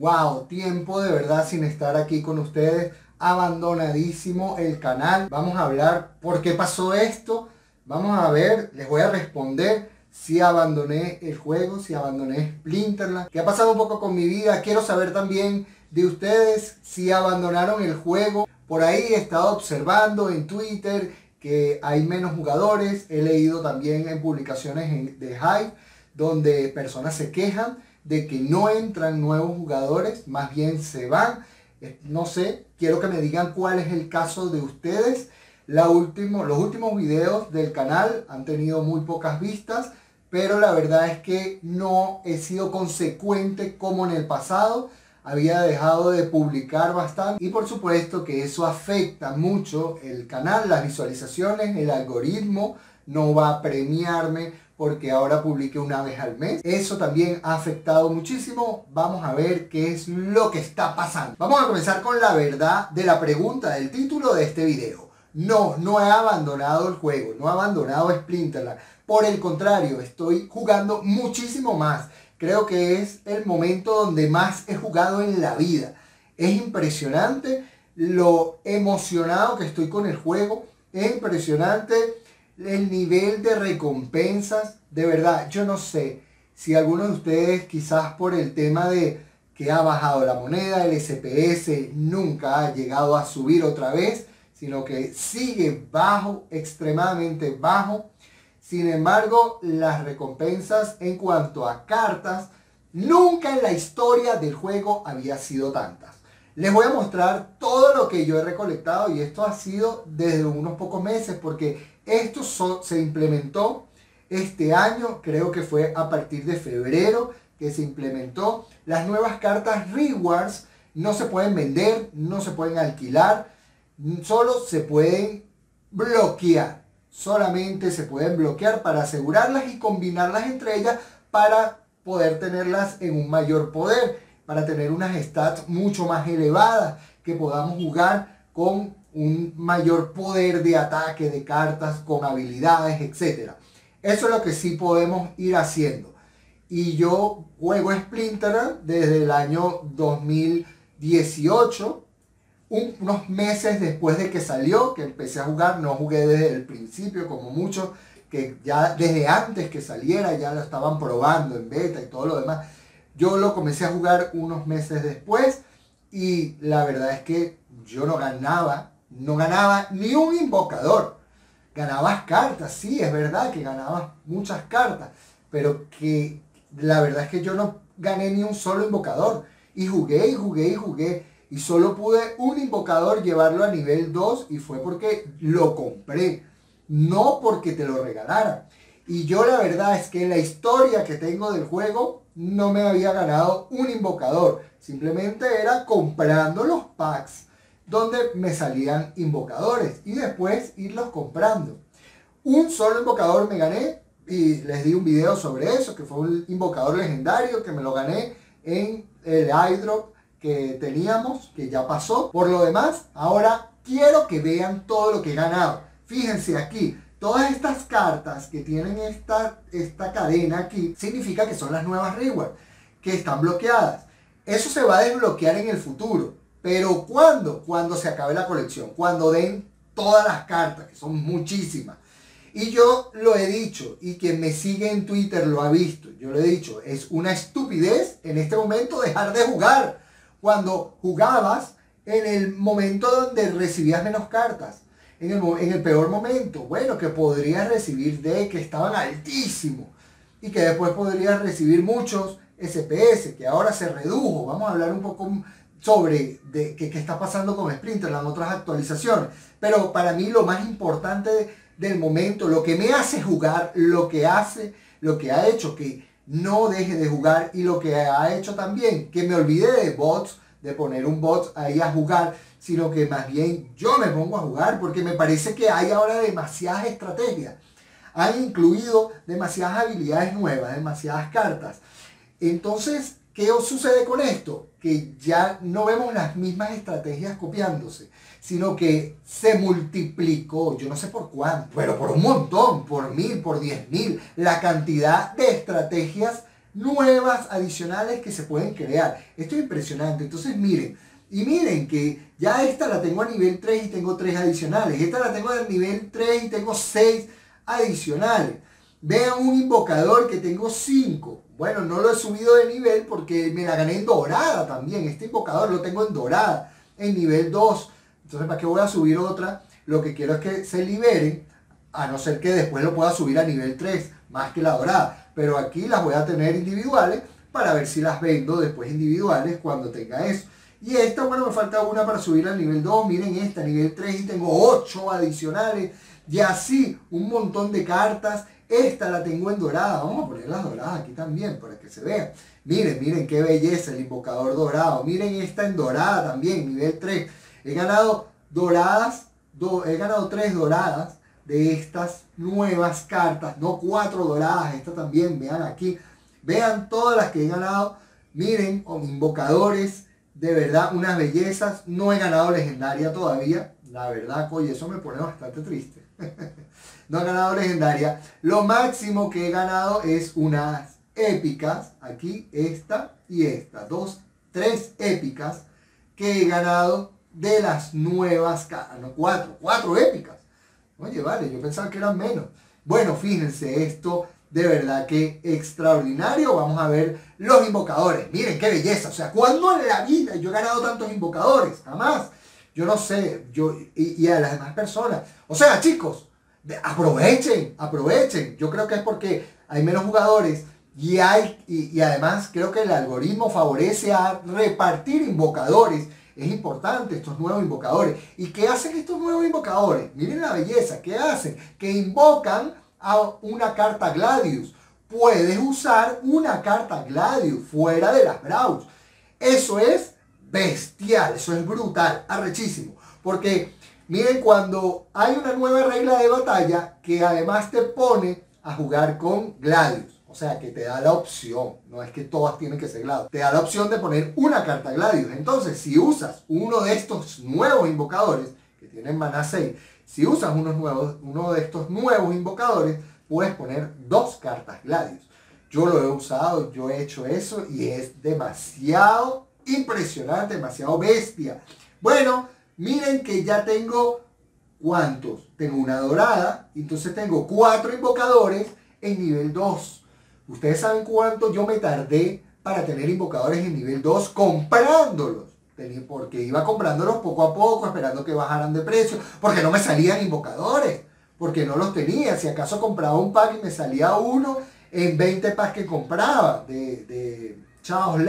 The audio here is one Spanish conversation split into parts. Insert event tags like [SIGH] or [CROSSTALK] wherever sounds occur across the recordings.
Wow, tiempo de verdad sin estar aquí con ustedes. Abandonadísimo el canal. Vamos a hablar por qué pasó esto. Vamos a ver, les voy a responder si abandoné el juego, si abandoné Splinterland. ¿Qué ha pasado un poco con mi vida? Quiero saber también de ustedes si abandonaron el juego. Por ahí he estado observando en Twitter que hay menos jugadores. He leído también en publicaciones de Hype donde personas se quejan de que no entran nuevos jugadores, más bien se van. No sé, quiero que me digan cuál es el caso de ustedes. La los últimos videos del canal han tenido muy pocas vistas, pero la verdad es que no he sido consecuente como en el pasado. Había dejado de publicar bastante y por supuesto que eso afecta mucho el canal, las visualizaciones, el algoritmo no va a premiarme porque ahora publique una vez al mes. Eso también ha afectado muchísimo. Vamos a ver qué es lo que está pasando. Vamos a comenzar con la verdad de la pregunta del título de este video. No, no he abandonado el juego, no he abandonado Splinterland. Por el contrario, estoy jugando muchísimo más. Creo que es el momento donde más he jugado en la vida. Es impresionante lo emocionado que estoy con el juego. Es impresionante el nivel de recompensas, de verdad, yo no sé si alguno de ustedes quizás por el tema de que ha bajado la moneda, el SPS nunca ha llegado a subir otra vez, sino que sigue bajo, extremadamente bajo. Sin embargo, las recompensas en cuanto a cartas, nunca en la historia del juego había sido tantas. Les voy a mostrar todo lo que yo he recolectado y esto ha sido desde unos pocos meses porque esto se implementó este año, creo que fue a partir de febrero que se implementó. Las nuevas cartas rewards no se pueden vender, no se pueden alquilar, solo se pueden bloquear. Solamente se pueden bloquear para asegurarlas y combinarlas entre ellas para poder tenerlas en un mayor poder, para tener unas stats mucho más elevadas, que podamos jugar con un mayor poder de ataque de cartas con habilidades, etc. Eso es lo que sí podemos ir haciendo. Y yo juego Splinter desde el año 2018, unos meses después de que salió, que empecé a jugar, no jugué desde el principio como muchos, que ya desde antes que saliera ya lo estaban probando en beta y todo lo demás. Yo lo comencé a jugar unos meses después y la verdad es que yo no ganaba no ganaba ni un invocador. Ganabas cartas, sí, es verdad que ganabas muchas cartas, pero que la verdad es que yo no gané ni un solo invocador. Y jugué y jugué y jugué. Y solo pude un invocador llevarlo a nivel 2 y fue porque lo compré, no porque te lo regalaran. Y yo la verdad es que en la historia que tengo del juego no me había ganado un invocador. Simplemente era comprando los packs donde me salían invocadores y después irlos comprando. Un solo invocador me gané y les di un video sobre eso, que fue un invocador legendario que me lo gané en el iDrop que teníamos, que ya pasó. Por lo demás, ahora quiero que vean todo lo que he ganado. Fíjense aquí, todas estas cartas que tienen esta, esta cadena aquí, significa que son las nuevas rewards, que están bloqueadas. Eso se va a desbloquear en el futuro. Pero ¿cuándo? Cuando se acabe la colección, cuando den todas las cartas, que son muchísimas. Y yo lo he dicho, y quien me sigue en Twitter lo ha visto, yo lo he dicho, es una estupidez en este momento dejar de jugar. Cuando jugabas en el momento donde recibías menos cartas, en el, en el peor momento, bueno, que podrías recibir de que estaban altísimos y que después podrías recibir muchos SPS, que ahora se redujo. Vamos a hablar un poco sobre de, qué, está pasando con Splinter, las otras actualizaciones. Pero para mí lo más importante del momento, lo que me hace jugar, lo que hace, lo que ha hecho que no deje de jugar y lo que ha hecho también que me olvide de bots, de poner un bot ahí a jugar, sino que más bien yo me pongo a jugar porque me parece que hay ahora demasiadas estrategias. Han incluido demasiadas habilidades nuevas, demasiadas cartas. Entonces, ¿qué sucede con esto? Que ya no vemos las mismas estrategias copiándose, sino que se multiplicó, yo no sé por cuánto, pero por un montón, por mil, por diez mil, la cantidad de estrategias nuevas adicionales que se pueden crear. Esto es impresionante. Entonces miren, y miren que ya esta la tengo a nivel 3 y tengo 3 adicionales. Esta la tengo a nivel 3 y tengo 6 adicionales. Vean un invocador que tengo 5. Bueno, no lo he subido de nivel porque me la gané en dorada también. Este invocador lo tengo en dorada, en nivel 2. Entonces, ¿para qué voy a subir otra? Lo que quiero es que se liberen, a no ser que después lo pueda subir a nivel 3, más que la dorada. Pero aquí las voy a tener individuales para ver si las vendo después individuales cuando tenga eso. Y esta, bueno, me falta una para subir al nivel 2. Miren esta, nivel 3 y tengo 8 adicionales. Y así, un montón de cartas. Esta la tengo en dorada. Vamos a poner las doradas aquí también para que se vean. Miren, miren qué belleza el invocador dorado. Miren esta en dorada también, nivel 3. He ganado doradas, he ganado 3 doradas de estas nuevas cartas. No 4 doradas, esta también, vean aquí. Vean todas las que he ganado. Miren, con invocadores de verdad unas bellezas. No he ganado legendaria todavía. La verdad, oye, eso me pone bastante triste. [LAUGHS] no he ganado legendaria. Lo máximo que he ganado es unas épicas. Aquí, esta y esta. Dos, tres épicas que he ganado de las nuevas. No, cuatro. Cuatro épicas. Oye, vale, yo pensaba que eran menos. Bueno, fíjense, esto de verdad que extraordinario. Vamos a ver los invocadores. Miren qué belleza. O sea, ¿cuándo en la vida yo he ganado tantos invocadores? Jamás. Yo no sé. Yo, y, a las demás personas. O sea, chicos, aprovechen, aprovechen. Yo creo que es porque hay menos jugadores. Y, hay, y, y además creo que el algoritmo favorece a repartir invocadores. Es importante estos nuevos invocadores. ¿Y qué hacen estos nuevos invocadores? Miren la belleza. ¿Qué hacen? Que invocan a una carta Gladius. Puedes usar una carta Gladius fuera de las Browns. Eso es bestial, eso es brutal, arrechísimo. Porque miren, cuando hay una nueva regla de batalla que además te pone a jugar con Gladius. O sea, que te da la opción, no es que todas tienen que ser Gladius, te da la opción de poner una carta Gladius. Entonces, si usas uno de estos nuevos invocadores, que tienen mana 6, si usas uno de estos nuevos invocadores, puedes poner dos cartas Gladius. Yo lo he usado, yo he hecho eso y es demasiado impresionante, demasiado bestia. Bueno, miren que ya tengo cuántos. Tengo una dorada, entonces tengo cuatro invocadores en nivel 2. Ustedes saben cuánto yo me tardé para tener invocadores en nivel 2 comprándolos porque iba comprándolos poco a poco, esperando que bajaran de precio, porque no me salían invocadores, porque no los tenía. Si acaso compraba un pack y me salía uno en 20 packs que compraba de, de Chaos.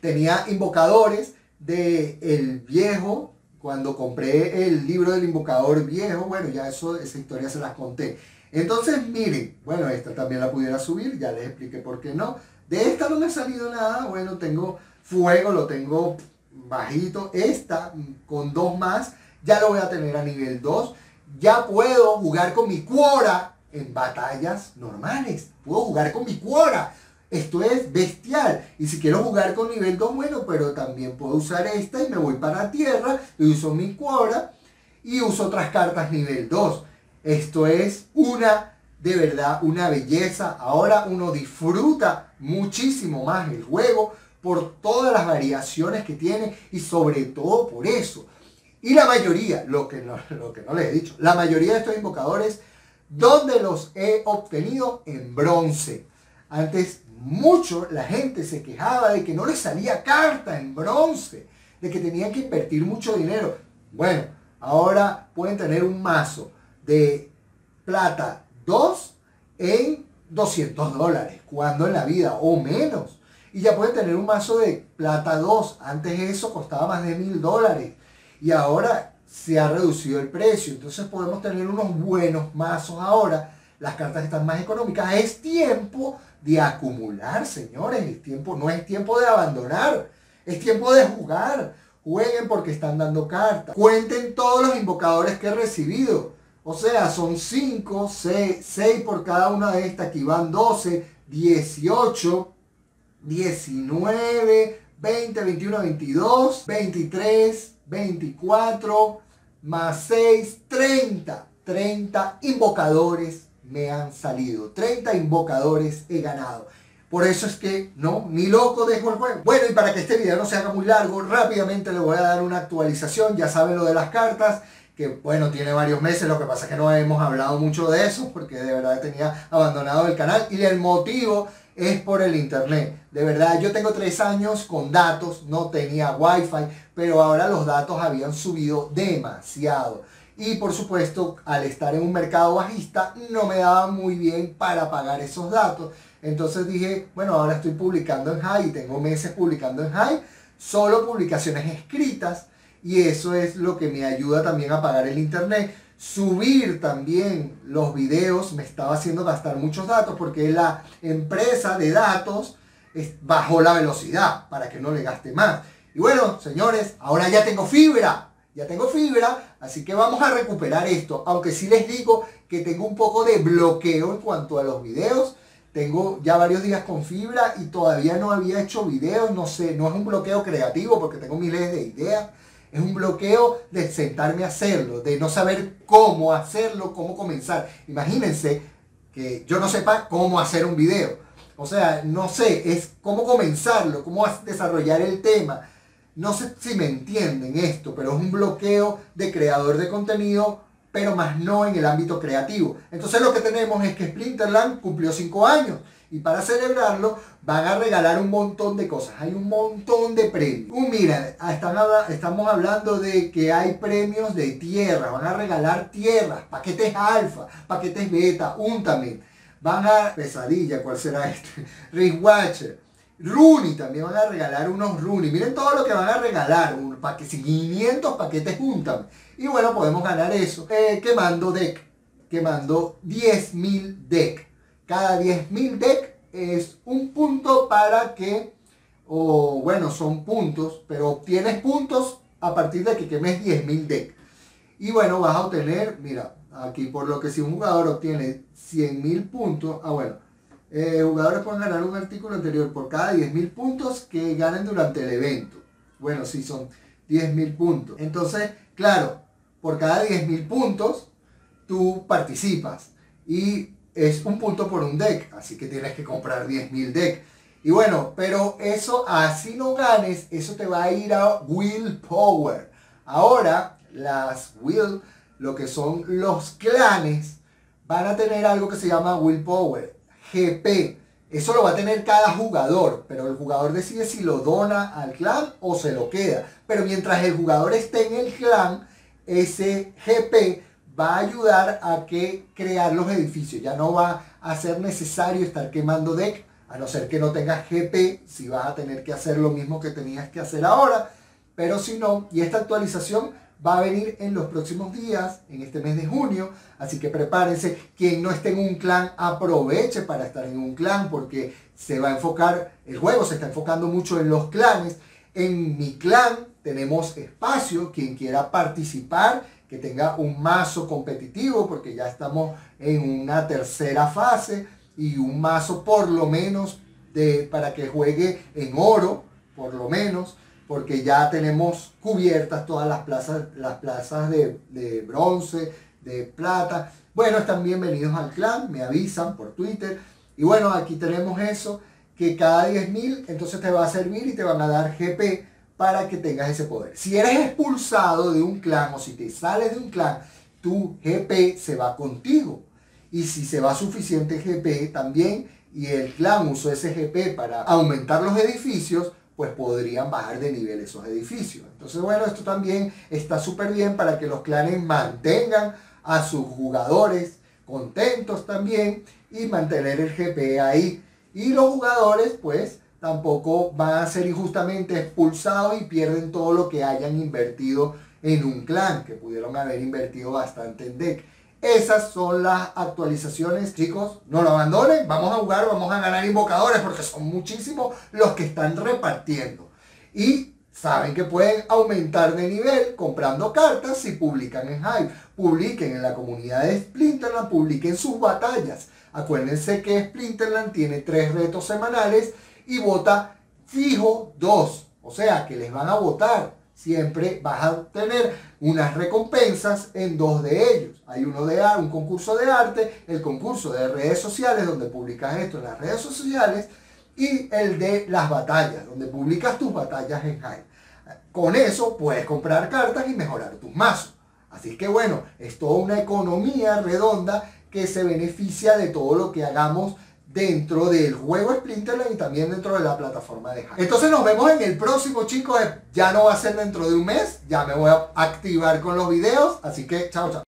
Tenía invocadores de el viejo, cuando compré el libro del invocador viejo, bueno, ya eso, esa historia se las conté. Entonces, miren, bueno, esta también la pudiera subir, ya les expliqué por qué no. De esta no me ha salido nada, bueno, tengo Fuego lo tengo bajito. Esta con dos más ya lo voy a tener a nivel 2. Ya puedo jugar con mi Quora en batallas normales. Puedo jugar con mi Quora. Esto es bestial. Y si quiero jugar con nivel 2, bueno, pero también puedo usar esta y me voy para tierra y uso mi Quora y uso otras cartas nivel 2. Esto es una, de verdad, una belleza. Ahora uno disfruta muchísimo más el juego por todas las variaciones que tiene y sobre todo por eso. Y la mayoría, lo que no, [LAUGHS] lo que no les he dicho, la mayoría de estos invocadores, ¿dónde los he obtenido? En bronce. Antes mucho la gente se quejaba de que no les salía carta en bronce, de que tenían que invertir mucho dinero. Bueno, ahora pueden tener un mazo de plata 2 en 200 dólares, cuando en la vida, o menos y ya pueden tener un mazo de plata 2. Antes eso costaba más de mil dólares y ahora se ha reducido el precio. Entonces podemos tener unos buenos mazos ahora. Las cartas están más económicas. Es tiempo de acumular, señores. Es tiempo, no es tiempo de abandonar. Es tiempo de jugar. Jueguen porque están dando cartas. Cuenten todos los invocadores que he recibido. O sea, son 5, 6, por cada una de estas. Aquí van 12, 18, 19, 20, 21, 22, 23, 24, más 6, 30. 30 invocadores me han salido. 30 invocadores he ganado. Por eso es que no, ni loco dejo el juego. Bueno, y para que este video no se haga muy largo, rápidamente le voy a dar una actualización. Ya saben lo de las cartas, que bueno, tiene varios meses. Lo que pasa es que no hemos hablado mucho de eso, porque de verdad tenía abandonado el canal. Y el motivo es por el internet. De verdad, yo tengo tres años con datos, no tenía wifi, pero ahora los datos habían subido demasiado. Y por supuesto, al estar en un mercado bajista, no me daba muy bien para pagar esos datos. Entonces dije, bueno, ahora estoy publicando en High, tengo meses publicando en High, solo publicaciones escritas y eso es lo que me ayuda también a pagar el internet. Subir también los videos me estaba haciendo gastar muchos datos porque la empresa de datos bajó la velocidad para que no le gaste más. Y bueno, señores, ahora ya tengo fibra, ya tengo fibra, así que vamos a recuperar esto. Aunque sí les digo que tengo un poco de bloqueo en cuanto a los videos tengo ya varios días con fibra y todavía no había hecho videos, no sé, no es un bloqueo creativo porque tengo miles de ideas, es un bloqueo de sentarme a hacerlo, de no saber cómo hacerlo, cómo comenzar. Imagínense que yo no sepa cómo hacer un video. O sea, no sé, es cómo comenzarlo, cómo desarrollar el tema. No sé si me entienden esto, pero es un bloqueo de creador de contenido pero más no en el ámbito creativo. Entonces lo que tenemos es que Splinterland cumplió 5 años y para celebrarlo van a regalar un montón de cosas. Hay un montón de premios. Uh, mira, estamos hablando de que hay premios de tierra, van a regalar tierras, paquetes alfa, paquetes beta, un también. Van a, pesadilla, ¿cuál será este? [LAUGHS] Watcher. Rooney también van a regalar unos Rooney. Miren todo lo que van a regalar. Un paquete, 500 paquetes juntan. Y bueno, podemos ganar eso. Eh, quemando deck. Quemando 10.000 deck. Cada 10.000 deck es un punto para que, o bueno, son puntos, pero obtienes puntos a partir de que quemes 10.000 deck. Y bueno, vas a obtener, mira, aquí por lo que si un jugador obtiene 100.000 puntos, ah bueno, eh, jugadores pueden ganar un artículo anterior por cada 10.000 puntos que ganen durante el evento. Bueno, sí, son 10.000 puntos. Entonces, claro, por cada 10.000 puntos, tú participas. Y es un punto por un deck, así que tienes que comprar 10.000 decks. Y bueno, pero eso, así no ganes, eso te va a ir a Willpower. Ahora, las Will, lo que son los clanes, van a tener algo que se llama Willpower. GP. Eso lo va a tener cada jugador, pero el jugador decide si lo dona al clan o se lo queda. Pero mientras el jugador esté en el clan, ese GP va a ayudar a que crear los edificios. Ya no va a ser necesario estar quemando deck, a no ser que no tengas GP, si vas a tener que hacer lo mismo que tenías que hacer ahora. Pero si no, y esta actualización va a venir en los próximos días, en este mes de junio, así que prepárense. Quien no esté en un clan, aproveche para estar en un clan, porque se va a enfocar, el juego se está enfocando mucho en los clanes. En mi clan tenemos espacio, quien quiera participar, que tenga un mazo competitivo, porque ya estamos en una tercera fase, y un mazo por lo menos de, para que juegue en oro, por lo menos porque ya tenemos cubiertas todas las plazas, las plazas de, bronce, de plata. Bueno, están bienvenidos al clan, me avisan por Twitter. Y bueno, aquí tenemos eso, que cada 10.000 entonces te va a servir y te van a dar GP para que tengas ese poder. Si eres expulsado de un clan o si te sales de un clan, tu GP se va contigo. Y si se va suficiente GP también y el clan usó ese GP para aumentar los edificios, pues podrían bajar de nivel esos edificios. Entonces, bueno, esto también está súper bien para que los clanes mantengan a sus jugadores contentos también y mantener el GP ahí. Y los jugadores, pues, tampoco van a ser injustamente expulsados y pierden todo lo que hayan invertido en un clan, que pudieron haber invertido bastante en deck. Esas son las actualizaciones, chicos. No lo abandonen, vamos a jugar, vamos a ganar invocadores porque son muchísimos los que están repartiendo. Y saben que pueden aumentar de nivel comprando cartas si publican en Hive. Publiquen en la comunidad de Splinterland, publiquen sus batallas. Acuérdense que Splinterland tiene tres retos semanales y vota fijo dos. O sea que les van a votar siempre vas a tener unas recompensas en dos de ellos. Hay uno de un concurso de arte, el concurso de redes sociales, donde publicas esto en las redes sociales, y el de las batallas, donde publicas tus batallas en Hive. Con eso puedes comprar cartas y mejorar tus mazos. Así que bueno, es toda una economía redonda que se beneficia de todo lo que hagamos dentro del juego Splinterland y también dentro de la plataforma de Hive. Entonces nos vemos en el próximo chicos, ya no va a ser dentro de un mes, ya me voy a activar con los videos, así que chao chao.